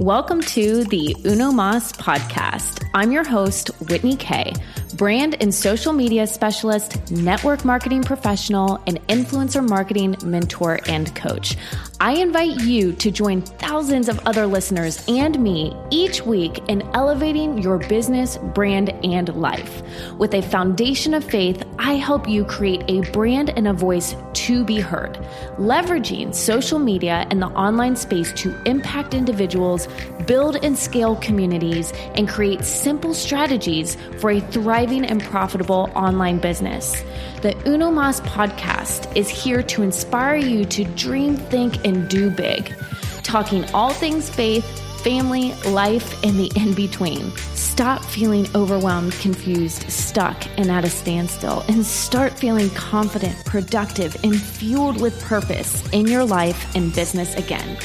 Welcome to the Uno Mas podcast. I'm your host, Whitney Kay, brand and social media specialist, network marketing professional, and influencer marketing mentor and coach. I invite you to join thousands of other listeners and me each week in elevating your business, brand, and life. With a foundation of faith, I help you create a brand and a voice to be heard, leveraging social media and the online space to impact individuals, build and scale communities, and create simple strategies for a thriving and profitable online business. The Uno Mas podcast is here to inspire you to dream, think, and do big, talking all things faith, family, life, and the in between. Stop feeling overwhelmed, confused, stuck, and at a standstill, and start feeling confident, productive, and fueled with purpose in your life and business again.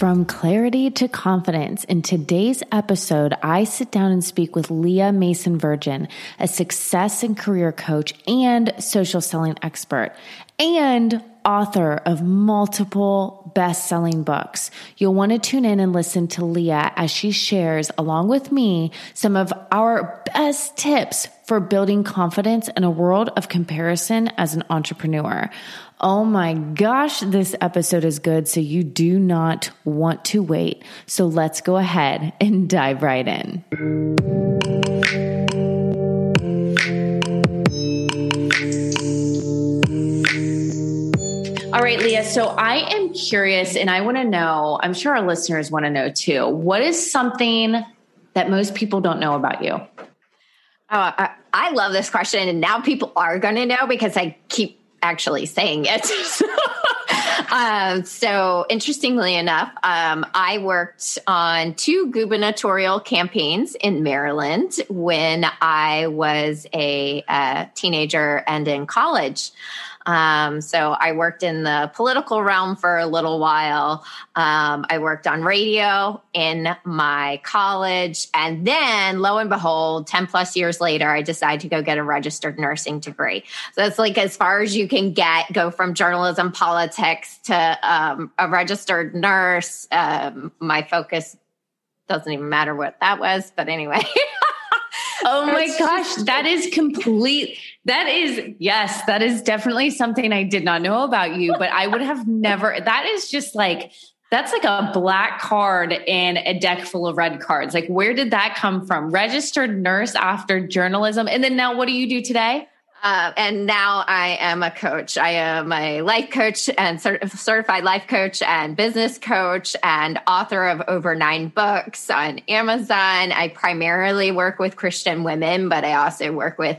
From clarity to confidence, in today's episode, I sit down and speak with Leah Mason Virgin, a success and career coach and social selling expert, and author of multiple best selling books. You'll want to tune in and listen to Leah as she shares, along with me, some of our best tips for building confidence in a world of comparison as an entrepreneur. Oh my gosh, this episode is good. So you do not want to wait. So let's go ahead and dive right in. Right, Leah. So I am curious and I want to know, I'm sure our listeners want to know too. What is something that most people don't know about you? Oh, I, I love this question. And now people are going to know because I keep actually saying it. um, so, interestingly enough, um, I worked on two gubernatorial campaigns in Maryland when I was a, a teenager and in college. Um, so I worked in the political realm for a little while. Um, I worked on radio in my college. And then lo and behold, 10 plus years later, I decided to go get a registered nursing degree. So it's like as far as you can get, go from journalism, politics to um, a registered nurse. Um, my focus doesn't even matter what that was, but anyway. oh my gosh, that is complete. That is, yes, that is definitely something I did not know about you, but I would have never, that is just like, that's like a black card and a deck full of red cards. Like, where did that come from? Registered nurse after journalism. And then now, what do you do today? Uh, and now I am a coach. I am a life coach and cert- certified life coach and business coach and author of over nine books on Amazon. I primarily work with Christian women, but I also work with,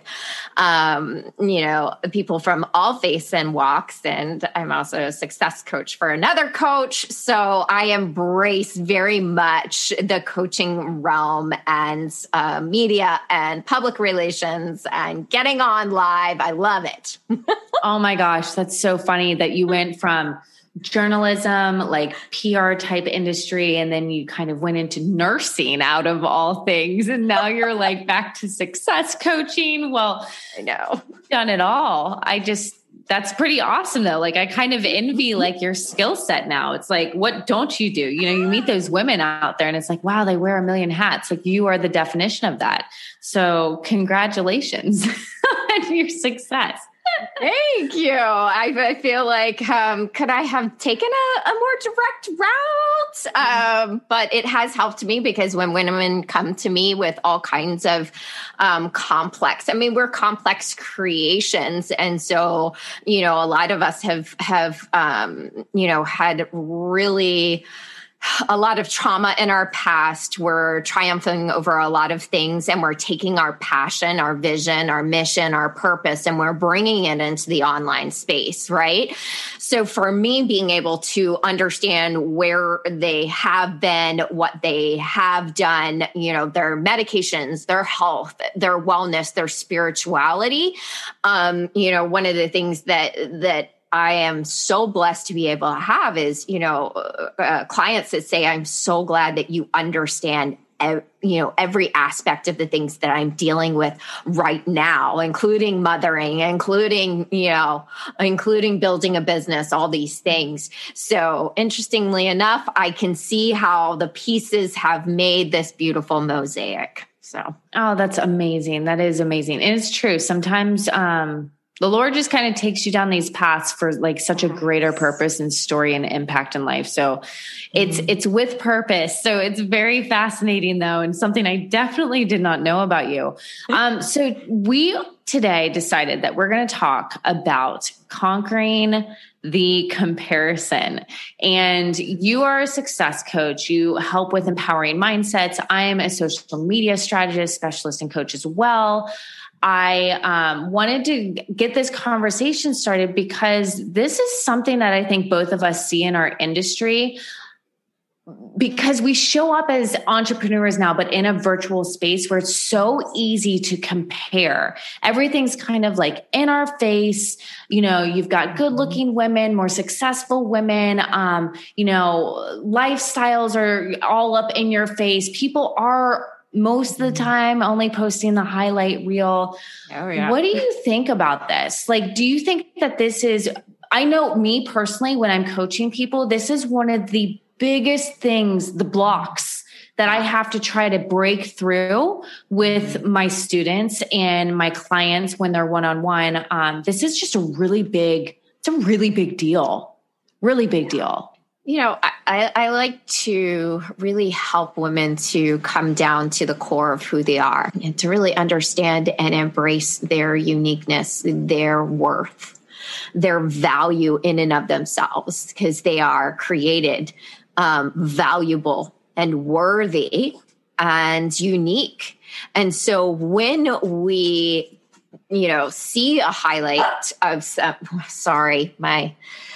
um, you know, people from all faiths and walks. And I'm also a success coach for another coach. So I embrace very much the coaching realm and uh, media and public relations and getting online live. I love it. oh my gosh, that's so funny that you went from journalism, like PR type industry, and then you kind of went into nursing out of all things. And now you're like back to success coaching. Well, I know. Done it all. I just, that's pretty awesome though. Like I kind of envy mm-hmm. like your skill set now. It's like, what don't you do? You know, you meet those women out there and it's like, wow, they wear a million hats. Like you are the definition of that. So congratulations on your success. Thank you. I, I, feel like um, could I have taken a, a more direct route? Um, but it has helped me because when women come to me with all kinds of um, complex, I mean, we're complex creations, and so you know, a lot of us have have um, you know had really a lot of trauma in our past. We're triumphing over a lot of things and we're taking our passion, our vision, our mission, our purpose, and we're bringing it into the online space, right? So for me, being able to understand where they have been, what they have done, you know, their medications, their health, their wellness, their spirituality, um, you know, one of the things that, that, I am so blessed to be able to have is, you know, uh, uh, clients that say, I'm so glad that you understand you know every aspect of the things that i'm dealing with right now including mothering including you know including building a business all these things. So interestingly enough i can see how the pieces have made this beautiful mosaic. So. Oh that's amazing. That is amazing. And it's true. Sometimes um the Lord just kind of takes you down these paths for like such a greater purpose and story and impact in life. So it's mm-hmm. it's with purpose. So it's very fascinating though, and something I definitely did not know about you. Um, so we today decided that we're going to talk about conquering the comparison. And you are a success coach. You help with empowering mindsets. I am a social media strategist, specialist, and coach as well. I um, wanted to get this conversation started because this is something that I think both of us see in our industry because we show up as entrepreneurs now, but in a virtual space where it's so easy to compare. Everything's kind of like in our face. You know, you've got good looking women, more successful women. Um, you know, lifestyles are all up in your face. People are most of the time only posting the highlight reel. Oh, yeah. What do you think about this? Like, do you think that this is, I know me personally, when I'm coaching people, this is one of the biggest things, the blocks that I have to try to break through with mm-hmm. my students and my clients when they're one on one. This is just a really big, it's a really big deal. Really big deal. You know, I, I, like to really help women to come down to the core of who they are and to really understand and embrace their uniqueness, their worth, their value in and of themselves, because they are created um, valuable and worthy and unique. And so when we, you know, see a highlight of, some, sorry, my,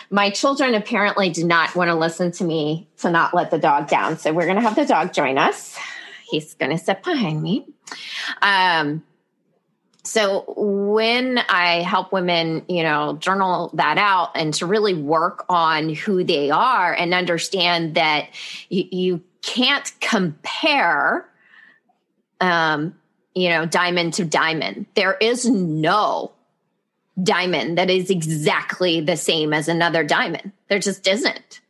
my children apparently did not want to listen to me to not let the dog down. So we're going to have the dog join us. He's going to sit behind me. Um, so when I help women, you know, journal that out and to really work on who they are and understand that you, you can't compare, um, you know, diamond to diamond. There is no diamond that is exactly the same as another diamond. There just isn't.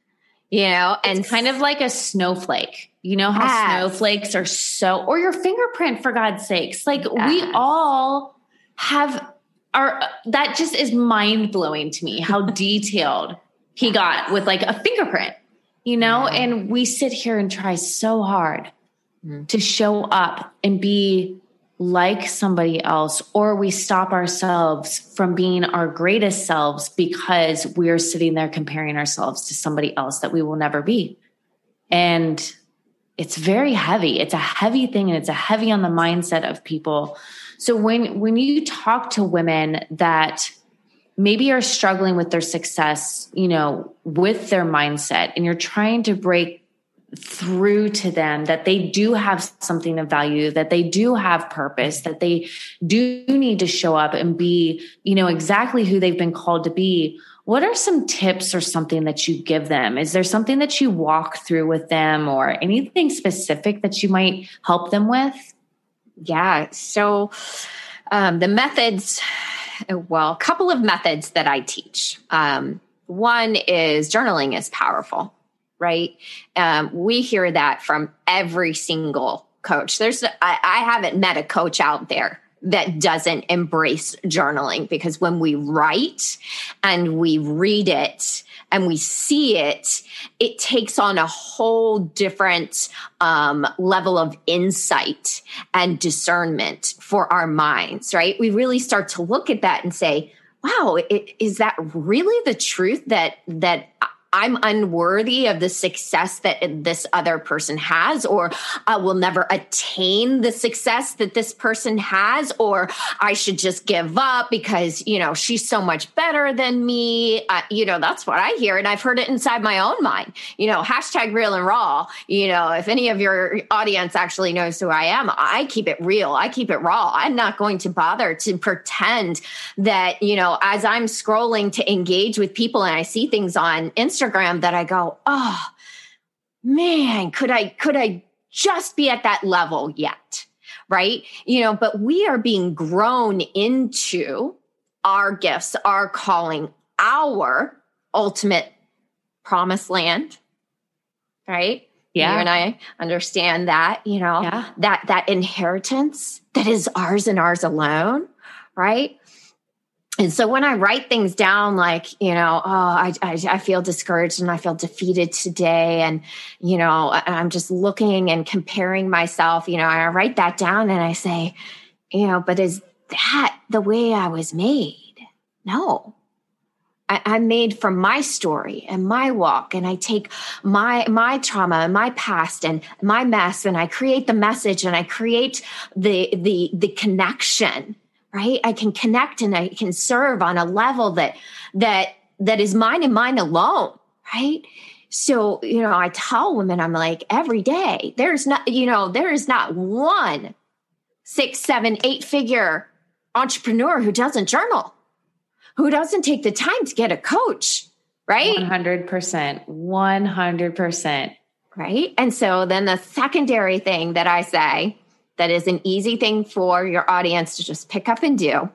You know, and it's kind of like a snowflake. You know how yes. snowflakes are so or your fingerprint for God's sakes. Like yes. we all have our that just is mind blowing to me how detailed he got with like a fingerprint. You know, yeah. and we sit here and try so hard mm. to show up and be like somebody else, or we stop ourselves from being our greatest selves because we're sitting there comparing ourselves to somebody else that we will never be. And it's very heavy. It's a heavy thing and it's a heavy on the mindset of people. So when when you talk to women that maybe are struggling with their success, you know, with their mindset and you're trying to break through to them that they do have something of value, that they do have purpose, that they do need to show up and be, you know, exactly who they've been called to be. What are some tips or something that you give them? Is there something that you walk through with them or anything specific that you might help them with? Yeah. So, um, the methods, well, a couple of methods that I teach. Um, one is journaling is powerful right? Um, we hear that from every single coach. There's, I, I haven't met a coach out there that doesn't embrace journaling because when we write and we read it and we see it, it takes on a whole different um, level of insight and discernment for our minds, right? We really start to look at that and say, wow, it, is that really the truth that, that I'm unworthy of the success that this other person has, or I will never attain the success that this person has, or I should just give up because, you know, she's so much better than me. Uh, you know, that's what I hear. And I've heard it inside my own mind, you know, hashtag real and raw. You know, if any of your audience actually knows who I am, I keep it real. I keep it raw. I'm not going to bother to pretend that, you know, as I'm scrolling to engage with people and I see things on Instagram, Instagram that I go, oh man, could I could I just be at that level yet. Right. You know, but we are being grown into our gifts, our calling, our ultimate promised land. Right. Yeah. You and I understand that, you know, yeah. that that inheritance that is ours and ours alone, right? And so when I write things down, like, you know, oh, I, I, I, feel discouraged and I feel defeated today. And, you know, I'm just looking and comparing myself, you know, I write that down and I say, you know, but is that the way I was made? No. I, I'm made from my story and my walk, and I take my my trauma and my past and my mess, and I create the message and I create the the the connection. Right? I can connect and I can serve on a level that that that is mine and mine alone. Right? So, you know, I tell women, I'm like, every day, there's not, you know, there is not one six, seven, eight figure entrepreneur who doesn't journal who doesn't take the time to get a coach, right? 100%. 100%. Right. And so then the secondary thing that I say that is an easy thing for your audience to just pick up and do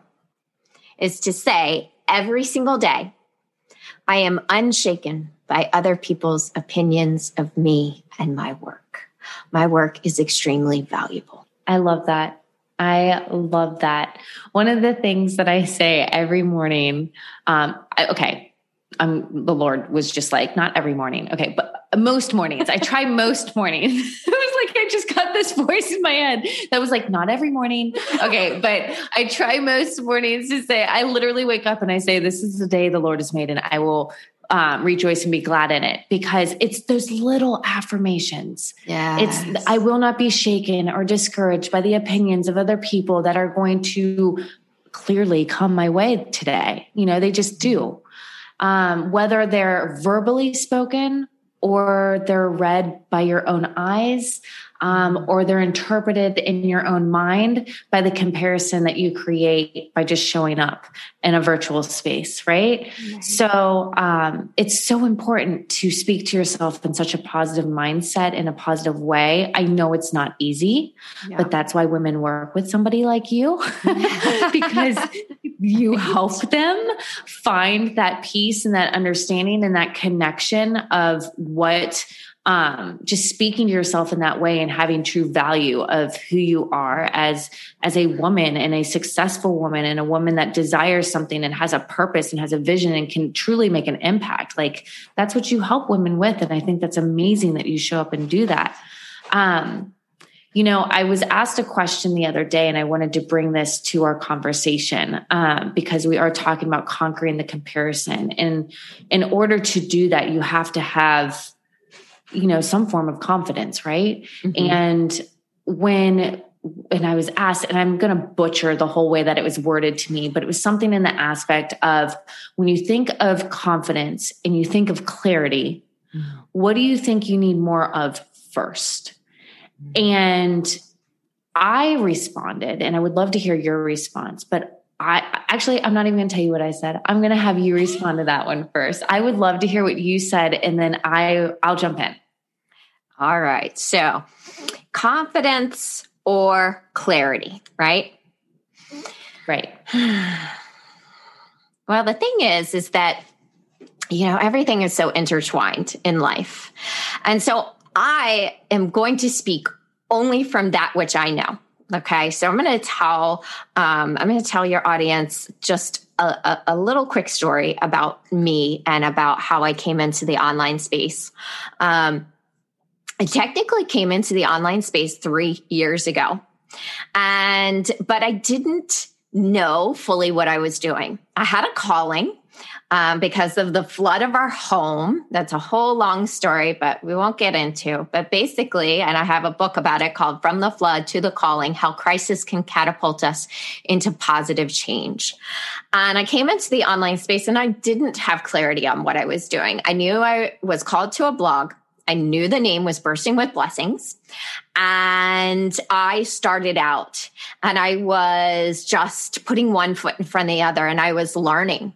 is to say every single day, I am unshaken by other people's opinions of me and my work. My work is extremely valuable. I love that. I love that. One of the things that I say every morning, um, I, okay, um, the Lord was just like, not every morning. Okay. But most mornings, I try most mornings. it was like, I just got this voice in my head that was like, not every morning. Okay. But I try most mornings to say, I literally wake up and I say, this is the day the Lord has made and I will um, rejoice and be glad in it because it's those little affirmations. Yeah, it's I will not be shaken or discouraged by the opinions of other people that are going to clearly come my way today. You know, they just do. Um, whether they're verbally spoken or they're read by your own eyes, um, or they're interpreted in your own mind by the comparison that you create by just showing up in a virtual space, right? So um, it's so important to speak to yourself in such a positive mindset in a positive way. I know it's not easy, yeah. but that's why women work with somebody like you because you help them find that peace and that understanding and that connection of what um, just speaking to yourself in that way and having true value of who you are as as a woman and a successful woman and a woman that desires something and has a purpose and has a vision and can truly make an impact. Like that's what you help women with. And i think that's amazing that you show up and do that. Um, you know, I was asked a question the other day, and I wanted to bring this to our conversation um, because we are talking about conquering the comparison. And in order to do that, you have to have you know some form of confidence right mm-hmm. and when and I was asked, and I'm going to butcher the whole way that it was worded to me, but it was something in the aspect of when you think of confidence and you think of clarity, mm-hmm. what do you think you need more of 1st mm-hmm. And I responded, and I would love to hear your response, but I actually, I'm not even going to tell you what I said. I'm going to have you respond to that one first. I would love to hear what you said, and then I, I'll jump in. All right. So, confidence or clarity, right? Right. well, the thing is, is that, you know, everything is so intertwined in life. And so I am going to speak only from that which I know. Okay. So I'm going to tell, um, I'm going to tell your audience just a, a, a, little quick story about me and about how I came into the online space. Um, I technically came into the online space three years ago. And, but I didn't know fully what I was doing. I had a calling um, because of the flood of our home. That's a whole long story, but we won't get into. But basically, and I have a book about it called From the Flood to the Calling How Crisis Can Catapult Us into Positive Change. And I came into the online space and I didn't have clarity on what I was doing. I knew I was called to a blog. I knew the name was Bursting with Blessings. And I started out and I was just putting one foot in front of the other and I was learning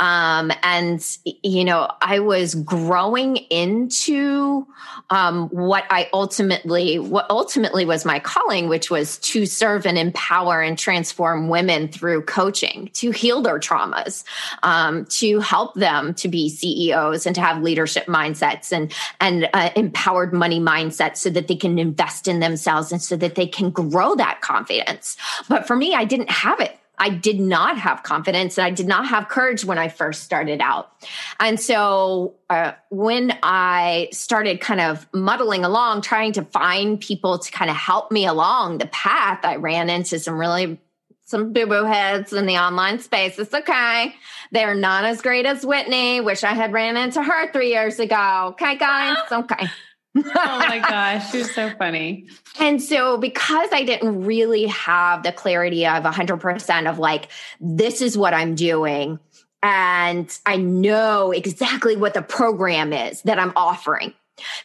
Um, and, you know, I was growing into um, what I ultimately, what ultimately was my calling, which was to serve and empower and transform women through coaching, to heal their traumas, um, to help them to be CEOs and to have leadership mindsets and, and uh, empowered money mindsets so that they can invest in themselves and so that they can grow that confidence. But for me, I didn't have it I did not have confidence and I did not have courage when I first started out. And so uh, when I started kind of muddling along, trying to find people to kind of help me along the path, I ran into some really some boo boo heads in the online space. It's okay. They're not as great as Whitney. Wish I had ran into her three years ago. Okay, guys. Okay oh my gosh, you're so funny. And so, because I didn't really have the clarity of 100% of like, this is what I'm doing, and I know exactly what the program is that I'm offering.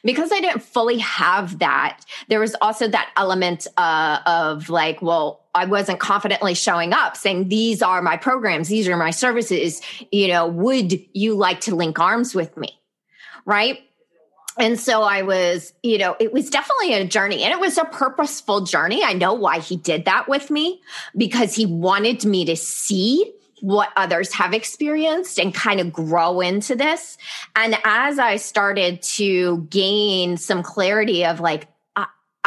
Because I didn't fully have that, there was also that element uh, of like, well, I wasn't confidently showing up saying, These are my programs, these are my services. You know, would you like to link arms with me? Right and so I was, you know, it was definitely a journey and it was a purposeful journey. I know why he did that with me because he wanted me to see what others have experienced and kind of grow into this. And as I started to gain some clarity of like,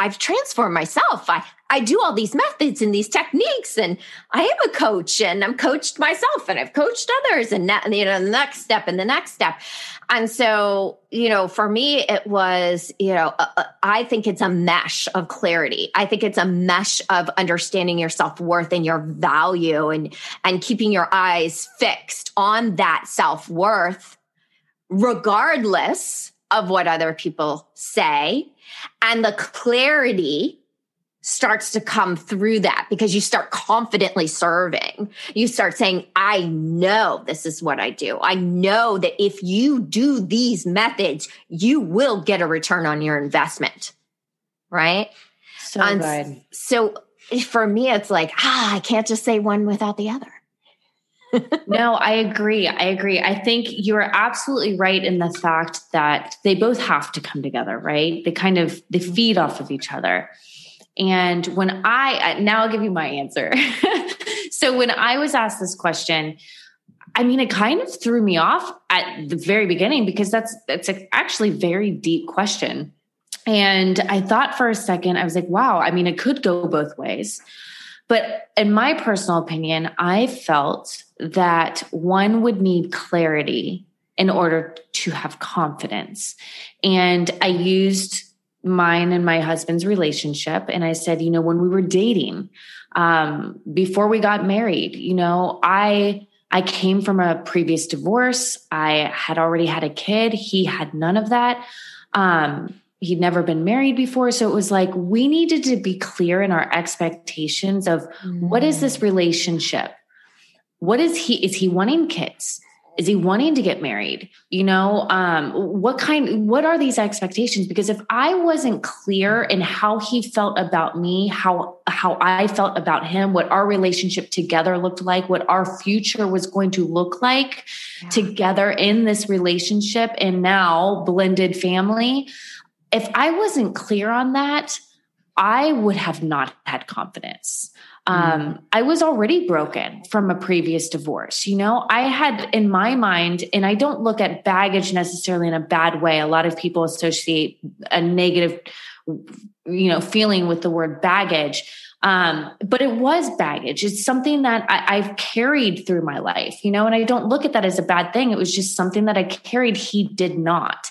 I've transformed myself. I, I do all these methods and these techniques, and I am a coach, and I'm coached myself, and I've coached others, and that, you know, the next step and the next step. And so, you know, for me, it was, you know, uh, uh I think it's a mesh of clarity. I think it's a mesh of understanding your self worth and your value, and and keeping your eyes fixed on that self worth, regardless of what other people say and the clarity starts to come through that because you start confidently serving. You start saying, I know this is what I do. I know that if you do these methods, you will get a return on your investment. Right. So and good. So for me, it's like, ah, I can't just say one without the other no, I agree. I agree. I think you're absolutely right in the fact that they both have to come together, right? They kind of they mm-hmm. feed off of each other. And when I now I'll give you my answer. so when I was asked this question, I mean, it kind of threw me off at the very beginning because that's that's actually very deep question. And I thought for a second, I was like, wow, I mean, it could go both ways. But in my personal opinion, I felt that one would need clarity in order to have confidence. And I used mine and my husband's relationship. And I said, you know, when we were dating, um, before we got married, you know, I I came from a previous divorce. I had already had a kid. He had none of that. Um, he'd never been married before so it was like we needed to be clear in our expectations of mm. what is this mm. relationship what is he is he wanting kids is he wanting to get married you know um what kind what are these expectations because if i wasn't clear in how he felt about me how how i felt about him what our relationship together looked like what our future was going to look like yeah. together in this relationship and now blended family if I wasn't clear on that, I would have not had confidence. Um, mm. I was already broken from a previous divorce. You know, I had in my mind, and I don't look at baggage necessarily in a bad way. A lot of people associate a negative, you know, feeling with the word baggage. Um, but it was baggage. It's something that I, I've carried through my life, you know, and I don't look at that as a bad thing. It was just something that I carried. He did not.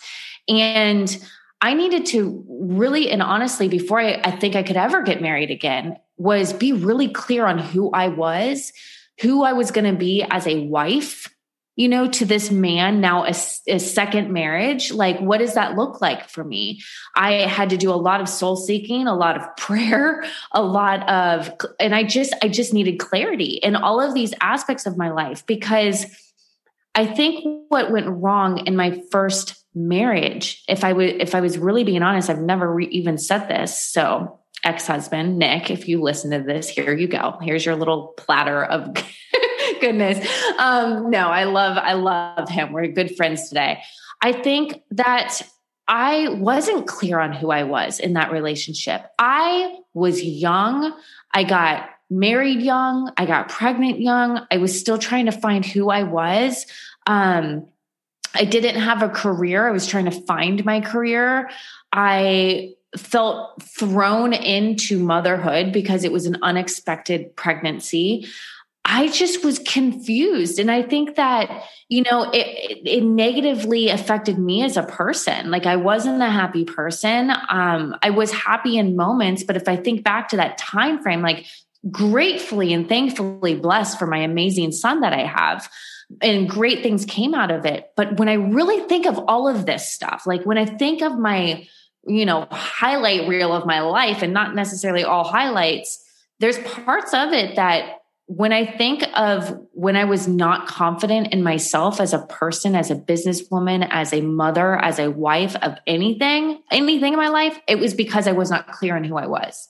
And I needed to really and honestly, before I, I think I could ever get married again, was be really clear on who I was, who I was going to be as a wife, you know, to this man now a, a, second marriage. Like, what does that look like for me? I had to do a lot of soul seeking, a lot of prayer, a lot of, and I just, I just needed clarity in all of these aspects of my life because I think what went wrong in my first marriage if i would if i was really being honest i've never re- even said this so ex-husband nick if you listen to this here you go here's your little platter of goodness. Um, no, I love, I love him. We're good friends today. I think that I wasn't clear on who I was in that relationship. I was young. I got married young. I got pregnant young. I was still trying to find who I was. Um, I didn't have a career. I was trying to find my career. I felt thrown into motherhood because it was an unexpected pregnancy. I just was confused. And I think that, you know, it, it, negatively affected me as a person. Like I wasn't a happy person. Um, I was happy in moments, but if I think back to that time frame, like gratefully and thankfully blessed for my amazing son that I have. And great things came out of it. But when I really think of all of this stuff, like when I think of my, you know, highlight reel of my life and not necessarily all highlights, there's parts of it that when I think of when I was not confident in myself as a person, as a businesswoman, as a mother, as a wife of anything, anything in my life, it was because I was not clear on who I was.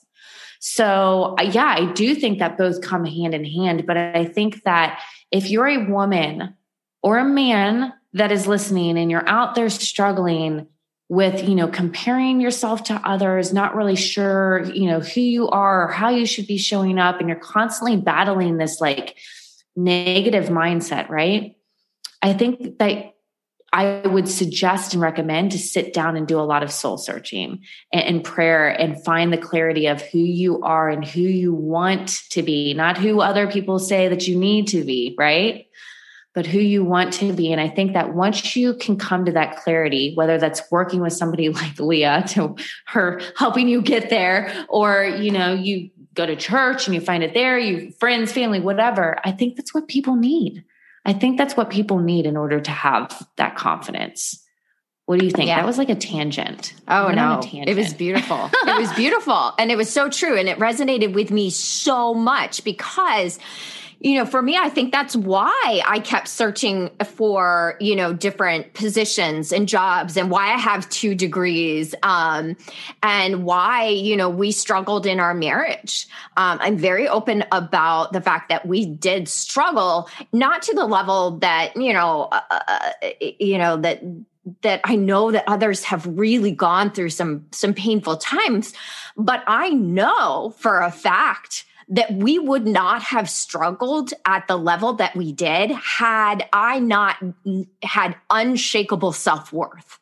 So, yeah, I do think that both come hand in hand. But I think that if you're a woman or a man that is listening and you're out there struggling with, you know, comparing yourself to others, not really sure, you know, who you are or how you should be showing up, and you're constantly battling this like negative mindset, right? I think that I would suggest and recommend to sit down and do a lot of soul searching and, prayer and find the clarity of who you are and who you want to be, not who other people say that you need to be, right? But who you want to be. And I think that once you can come to that clarity, whether that's working with somebody like Leah to her helping you get there, or, you know, you go to church and you find it there, you friends, family, whatever, I think that's what people need. I think that's what people need in order to have that confidence. What do you think? Yeah. That was like a tangent. Oh no, tangent. it was beautiful. it was beautiful, and it was so true, and it resonated with me so much because you know, for me, I think that's why I kept searching for, you know, different positions and jobs and why I have two degrees um, and why, you know, we struggled in our marriage. Um, I'm very open about the fact that we did struggle, not to the level that, you know, uh, uh, uh you know, that that I know that others have really gone through some some painful times, but I know for a fact that we would not have struggled at the level that we did had I not had unshakable self worth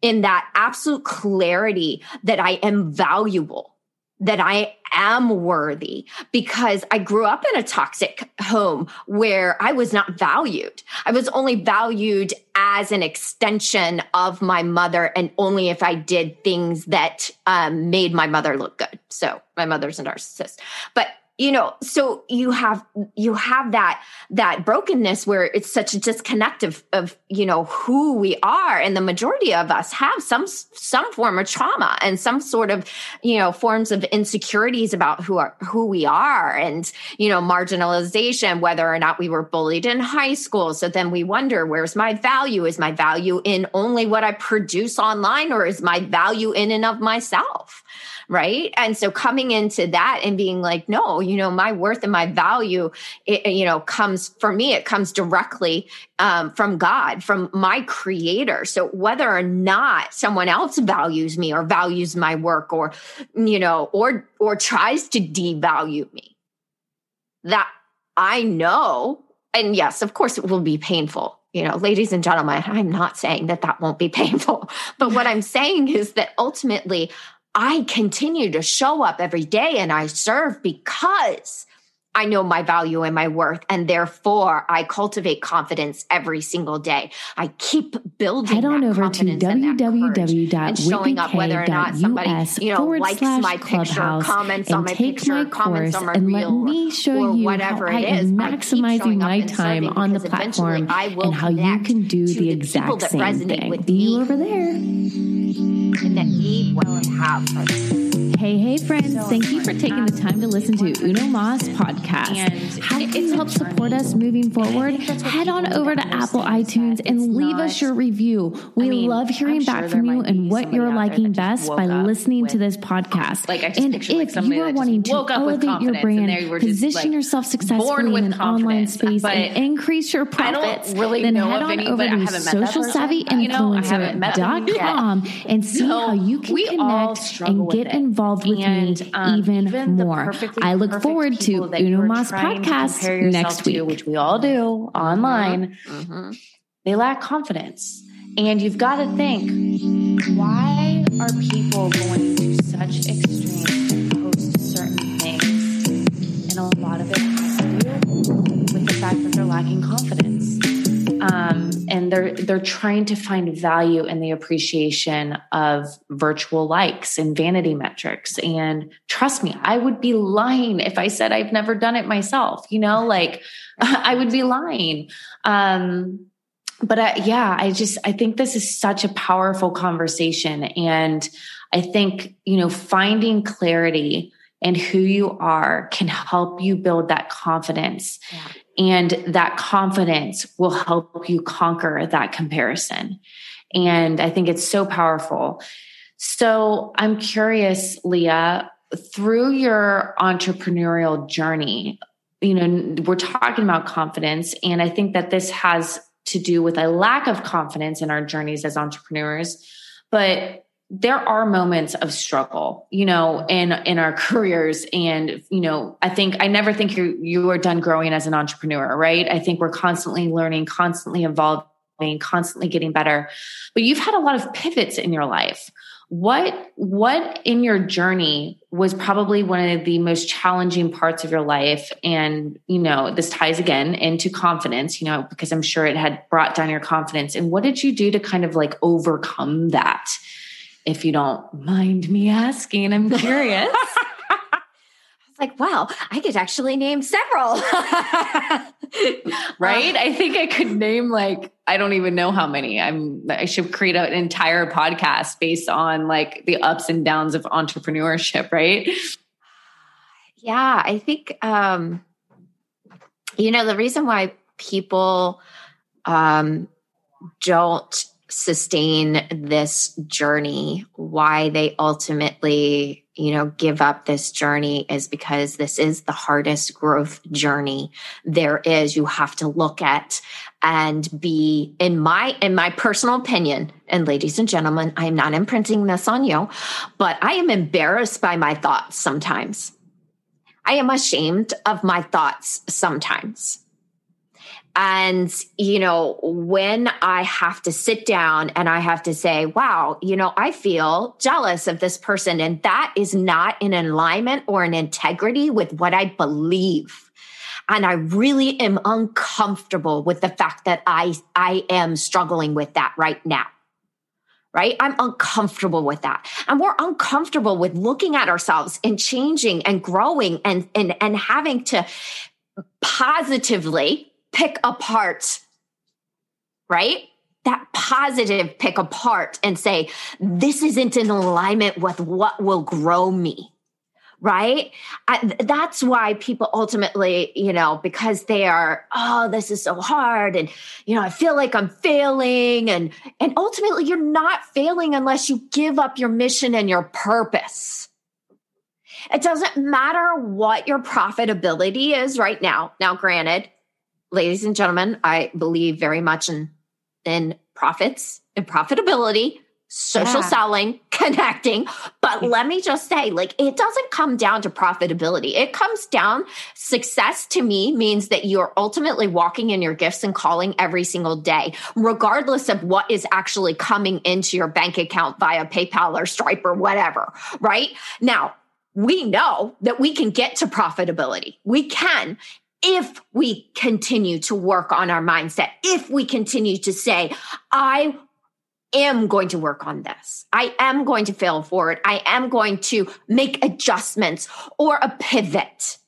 in that absolute clarity that I am valuable, that I am worthy because I grew up in a toxic home where I was not valued. I was only valued as an extension of my mother and only if I did things that um, made my mother look good. So my mother's a narcissist. But you know so you have you have that that brokenness where it's such a disconnect of, of you know who we are. And the majority of us have some some form of trauma and some sort of you know forms of insecurities about who are who we are and you know marginalization whether or not we were bullied in high school. So then we wonder where's my value? Is my value in only what i produce online or is my value in and of myself? Right? And so coming into that and being like no you know my worth and my value it, you know comes for me it comes directly um, from god from my creator so whether or not someone else values me or values my work or you know or or tries to devalue me that i know and yes of course it will be painful you know, ladies and gentlemen, I'm not saying that that won't be painful. But what I'm saying is that ultimately, I continue to show up every day and I serve because I know my value and my worth, and therefore I cultivate confidence every single day. I keep building. Head on over to www.whitneyk.us you know, likes my picture, comments on my picture, my comments on my and let me show you how I am maximizing my time on the platform and how you can do the exact same thing. See you over there. and that we will have Hey, hey, friends. Thank you for taking the time to listen to Uno Mas podcast. And How can you help support us moving forward? Head on over to Apple iTunes and leave us your review. We I mean, love hearing back sure from you and what you're liking best by listening to this podcast. Like, and if like you are wanting to elevate your brand, position like yourself successfully in an online space and increase your profits, really then head on over to socialsavvyinfluencer.com and see how you can connect and get involved involved with and, me um, even, even more. I look forward to Uno Mas podcast next week, to, which we all do online. Mm-hmm. mm-hmm. They lack confidence. And you've got to think why are people going to such extremes to post certain things? And a lot of it has to do with the fact that they're lacking confidence. Um, and they're they're trying to find value in the appreciation of virtual likes and vanity metrics. And trust me i would be lying if i said i've never done it myself you know like i would be lying. Um but uh, yeah i just i think this is such a powerful conversation. And i think you know finding clarity and who you are can help you build that confidence yeah. And that confidence will help you conquer that comparison. And I think it's so powerful. So I'm curious, Leah, through your entrepreneurial journey, you know, we're talking about confidence. And I think that this has to do with a lack of confidence in our journeys as entrepreneurs. But there are moments of struggle you know in in our careers. And you know i think i never think you you are done growing as an entrepreneur right? I think we're constantly learning constantly evolving constantly getting better. But you've had a lot of pivots in your life. What what in your journey was probably one of the most challenging parts of your life? And you know this ties again into confidence you know because i'm sure it had brought down your confidence. And what did you do to kind of like overcome that if you don't mind me asking, I'm curious. I was like, wow, I could actually name several. right? I think I could name like I don't even know how many. I'm I should create an entire podcast based on like the ups and downs of entrepreneurship, right? Yeah, I think um you know the reason why people um don't sustain this journey, why they ultimately, you know, give up this journey is because this is the hardest growth journey there is. You have to look at and be in my in my personal opinion and ladies and gentlemen i am not imprinting this on you but i am embarrassed by my thoughts sometimes. I am ashamed of my thoughts sometimes and, you know, when I have to sit down and I have to say, wow, you know, I feel jealous of this person, and that is not in alignment or in integrity with what I believe. And I really am uncomfortable with the fact that I, I am struggling with that right now right? I'm uncomfortable with that. And we're uncomfortable with looking at ourselves and changing and growing and, and, and having to positively pick apart, right? That positive pick apart and say, this isn't in alignment with what will grow me right? I, that's why people ultimately you know because they are oh this is so hard and you know i feel like i'm failing and and ultimately you're not failing unless you give up your mission and your purpose. It doesn't matter what your profitability is right now. Now granted ladies and gentlemen, I believe very much in in profits and profitability, social yeah. selling, connecting. But mm. let me just say, like, it doesn't come down to profitability. It comes down, success to me means that you're ultimately walking in your gifts and calling every single day, regardless of what is actually coming into your bank account via PayPal or Stripe or whatever, right? Now, we know that we can get to profitability. We can if we continue to work on our mindset, if we continue to say, I am going to work on this. I am going to fail forward. I am going to make adjustments or a pivot.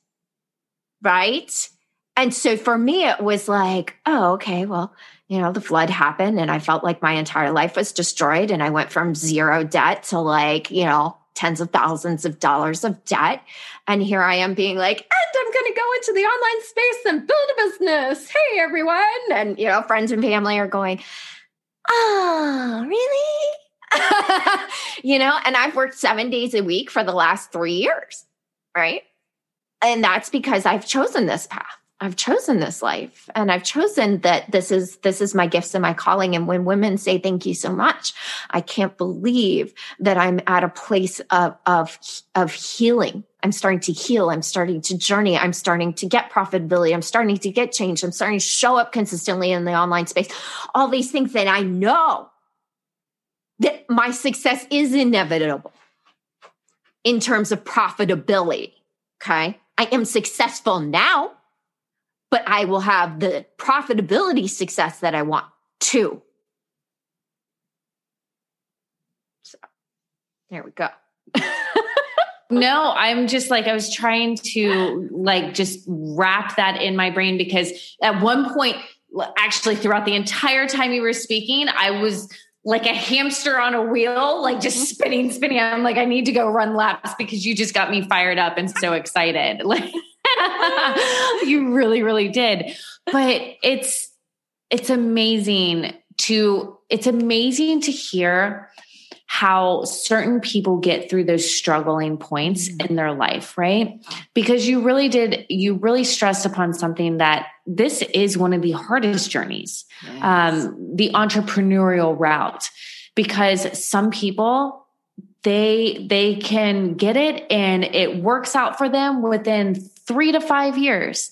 Right. And so for me, it was like, oh, okay, well, you know, the flood happened and I felt like my entire life was destroyed. And I went from zero debt to like, you know, tens of thousands of dollars of debt. And here I am being like, and I'm going to go into the online space and build a business. Hey, everyone. And, you know, friends and family are going, oh, really? you know, and I've worked seven days a week for the last three years, right? And that's because I've chosen this path. I've chosen this life and I've chosen that this is this is my gifts and my calling. And when women say thank you so much I can't believe that I'm at a place of of of healing. I'm starting to heal. I'm starting to journey. I'm starting to get profitability. I'm starting to get change. I'm starting to show up consistently in the online space. All these things that I know that my success is inevitable in terms of profitability okay? I am successful now but I will have the profitability success that I want too. So there we go. no, I'm just like, I was trying to like just wrap that in my brain because at one point, actually throughout the entire time you were speaking, I was like a hamster on a wheel, like just mm-hmm. spinning, spinning. I'm like, I need to go run laps because you just got me fired up and so excited. Like, you really, really did. But it's it's amazing to it's amazing to hear how certain people get through those struggling points mm-hmm. in their life, right? Because you really did, you really stressed upon something that this is one of the hardest journeys, yes. um, the entrepreneurial route, because some people they they can get it and it works out for them within three to five years.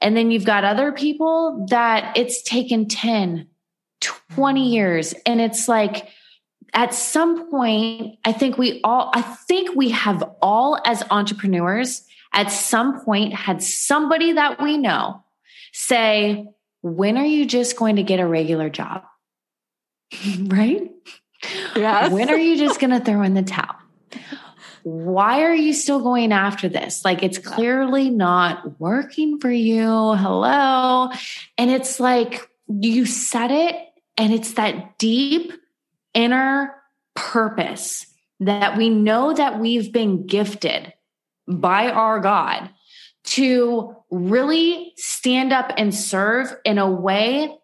And then you've got other people that it's taken 10, 20 years. And it's like, at some point, I think we all, I think we have all as entrepreneurs at some point had somebody that we know say, when are you just going to get a regular job? right? Yes. When are you just going to throw in the towel? Why are you still going after this? Like it's clearly not working for you. Hello. And it's like you said it, and it's that deep inner purpose that we know that we've been gifted by our God to really stand up and serve in a way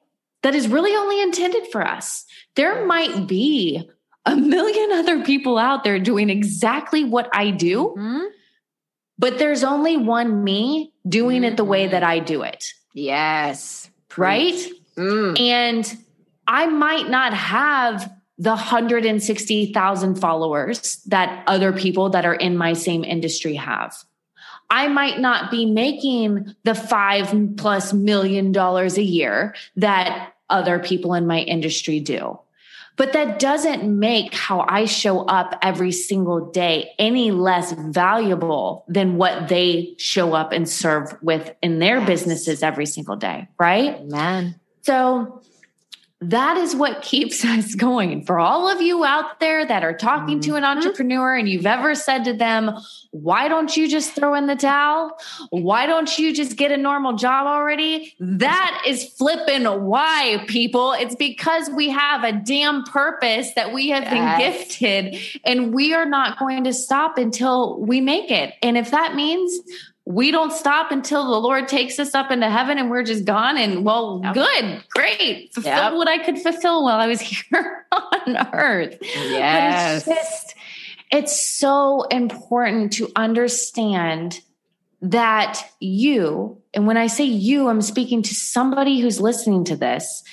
that is really only intended for us. There might be a million other people out there doing exactly what I do. Mm-hmm. But there's only one me doing mm-hmm. it the way that I do it. Yes. Right? Mm. And I might not have the 160,000 followers that other people that are in my same industry have. I might not be making the five plus million dollars a year that other people in my industry do. But that doesn't make how I show up every single day any less valuable than what they show up and serve with in their yes. businesses every single day, right? Man. So that is what keeps us going. For all of you out there that are talking mm-hmm. to an entrepreneur and you've ever said to them, why don't you just throw in the towel? Why don't you just get a normal job already? That is flipping why, people. It's because we have a damn purpose that we have yes. been gifted and we are not going to stop until we make it. And if that means we don't stop until the Lord takes us up into heaven and we're just gone. And well, yep. good, great. Fulfill yep. what I could fulfill while I was here on earth. Yes. But it's just, it's so important to understand that you, and when I say you, I'm speaking to somebody who's listening to this,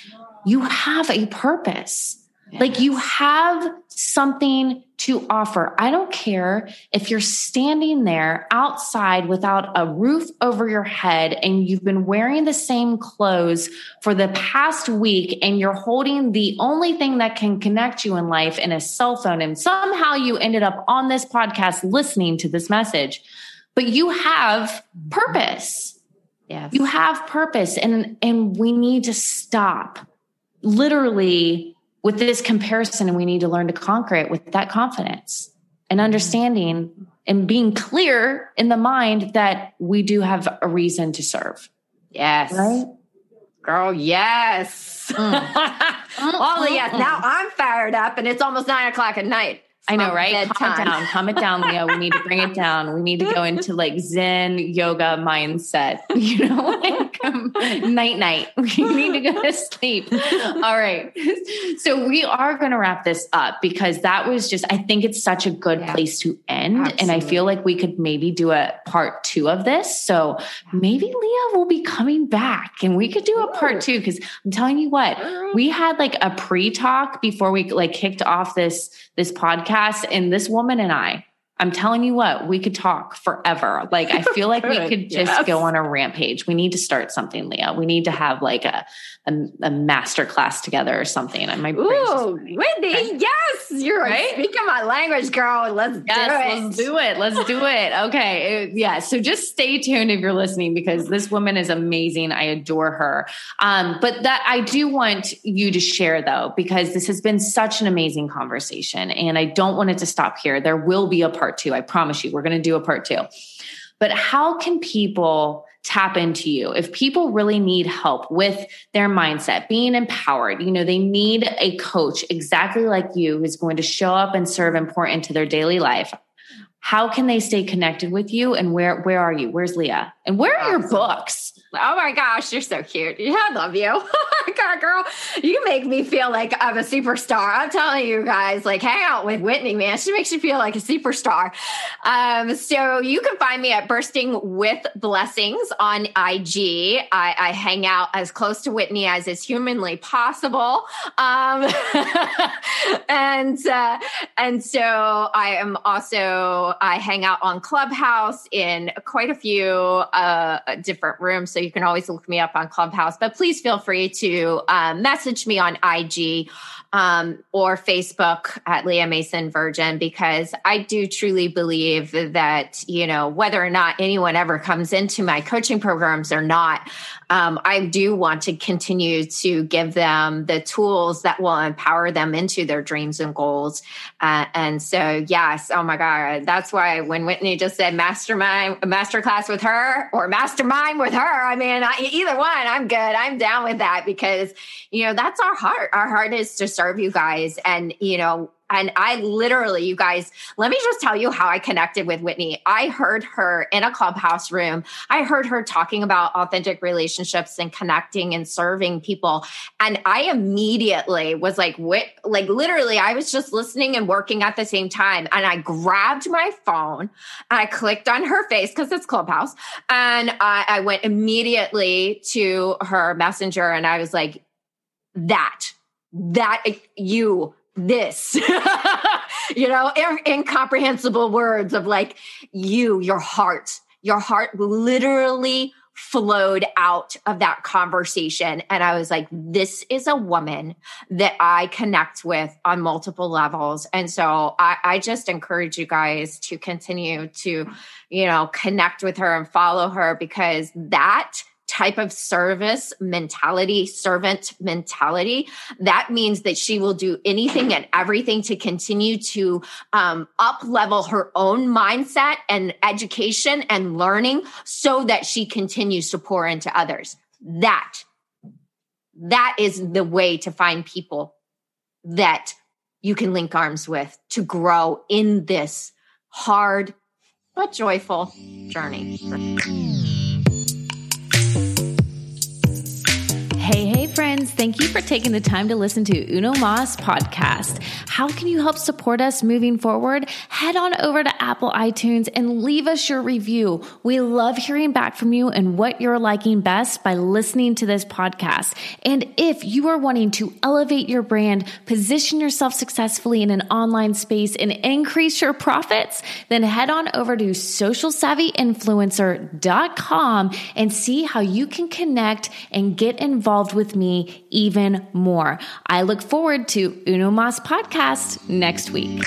you have a purpose. Yes. Like you have something to offer. I don't care if you're standing there outside without a roof over your head and you've been wearing the same clothes for the past week and you're holding the only thing that can connect you in life in a cell phone and somehow you ended up on this podcast listening to this message. But you have purpose. Yes. You have purpose and and we need to stop literally with this comparison and we need to learn to conquer it with that confidence and understanding and being clear in the mind that we do have a reason to serve. Yes. Right? Girl, yes. Mm. All the yes. Now I'm fired up and it's almost nine o'clock at night. I know, right? Calm it down. Calm it down, Leah. We need to bring it down. We need to go into like Zen yoga mindset, you know, like um, night night. We need to go to sleep. All right. So we are going to wrap this up because that was just, I think it's such a good yeah. place to end. Absolutely. And I feel like we could maybe do a part two of this. So maybe Leah will be coming back and we could do a part two because I'm telling you what, we had like a pre talk before we like kicked off this, this podcast and this woman and I, I'm telling you what, we could talk forever. Like I feel like we could just yes. go on a rampage. We need to start something, Leah. We need to have like a a, a master class together or something. And my Ooh, Whitney, yes, you're right. Speaking my language, girl. Let's yes, do it. Let's do it. Let's do it. Okay, it, yeah. So just stay tuned if you're listening because this woman is amazing. I adore her. Um, but that I do want you to share though because this has been such an amazing conversation, and I don't want it to stop here. There will be a part two. I promise you. We're going to do a part two. But how can people tap into you? If people really need help with their mindset, being empowered, you know, they need a coach exactly like you who's going to show up and serve important to their daily life. How can they stay connected with you? And where where are you? Where's Leah? And where are awesome. your books? Oh my gosh, you're so cute. Yeah, I love you. God, girl, you make me feel like I'm a superstar. I'm telling you guys, like hang out with Whitney, man. She makes you feel like a superstar. Um, so you can find me at Bursting with Blessings on IG. I, I hang out as close to Whitney as is humanly possible. Um, and uh, and so I am also I hang out on Clubhouse in quite a few uh, different rooms. So you can always look me up on Clubhouse, but please feel free to um, message me on IG um, or Facebook at Leah Mason Virgin because I do truly believe that, you know, whether or not anyone ever comes into my coaching programs or not, um, I do want to continue to give them the tools that will empower them into their dreams and goals. Uh, and so, yes, oh my God, that's why when Whitney just said mastermind, masterclass with her or mastermind with her, I mean, I, either one, I'm good. I'm down with that because, you know, that's our heart. Our heart is to serve you guys. And, you know, and I literally, you guys, let me just tell you how I connected with Whitney. I heard her in a clubhouse room. I heard her talking about authentic relationships and connecting and serving people. And I immediately was like, Whit, like literally, I was just listening and working at the same time. And I grabbed my phone, I clicked on her face because it's clubhouse. And I, I went immediately to her messenger and I was like, that, that you this, you know, incomprehensible words of like you, your heart, your heart literally flowed out of that conversation. And I was like, this is a woman that I connect with on multiple levels. And so I, I, just encourage you guys to continue to, you know, connect with her and follow her because that type of service mentality, servant mentality, that means that she will do anything and everything to continue to um, up level her own mindset and education and learning so that she continues to pour into others. That, that is the way to find people that you can link arms with to grow in this hard but joyful journey. Friends, thank you for taking the time to listen to Uno Mas podcast. How can you help support us moving forward? Head on over to Apple iTunes and leave us your review. We love hearing back from you and what you're liking best by listening to this podcast. And if you are wanting to elevate your brand, position yourself successfully in an online space, and increase your profits, then head on over to socialsavvyinfluencer.com and see how you can connect and get involved with with me even more. I look forward to Uno Mas podcast next week.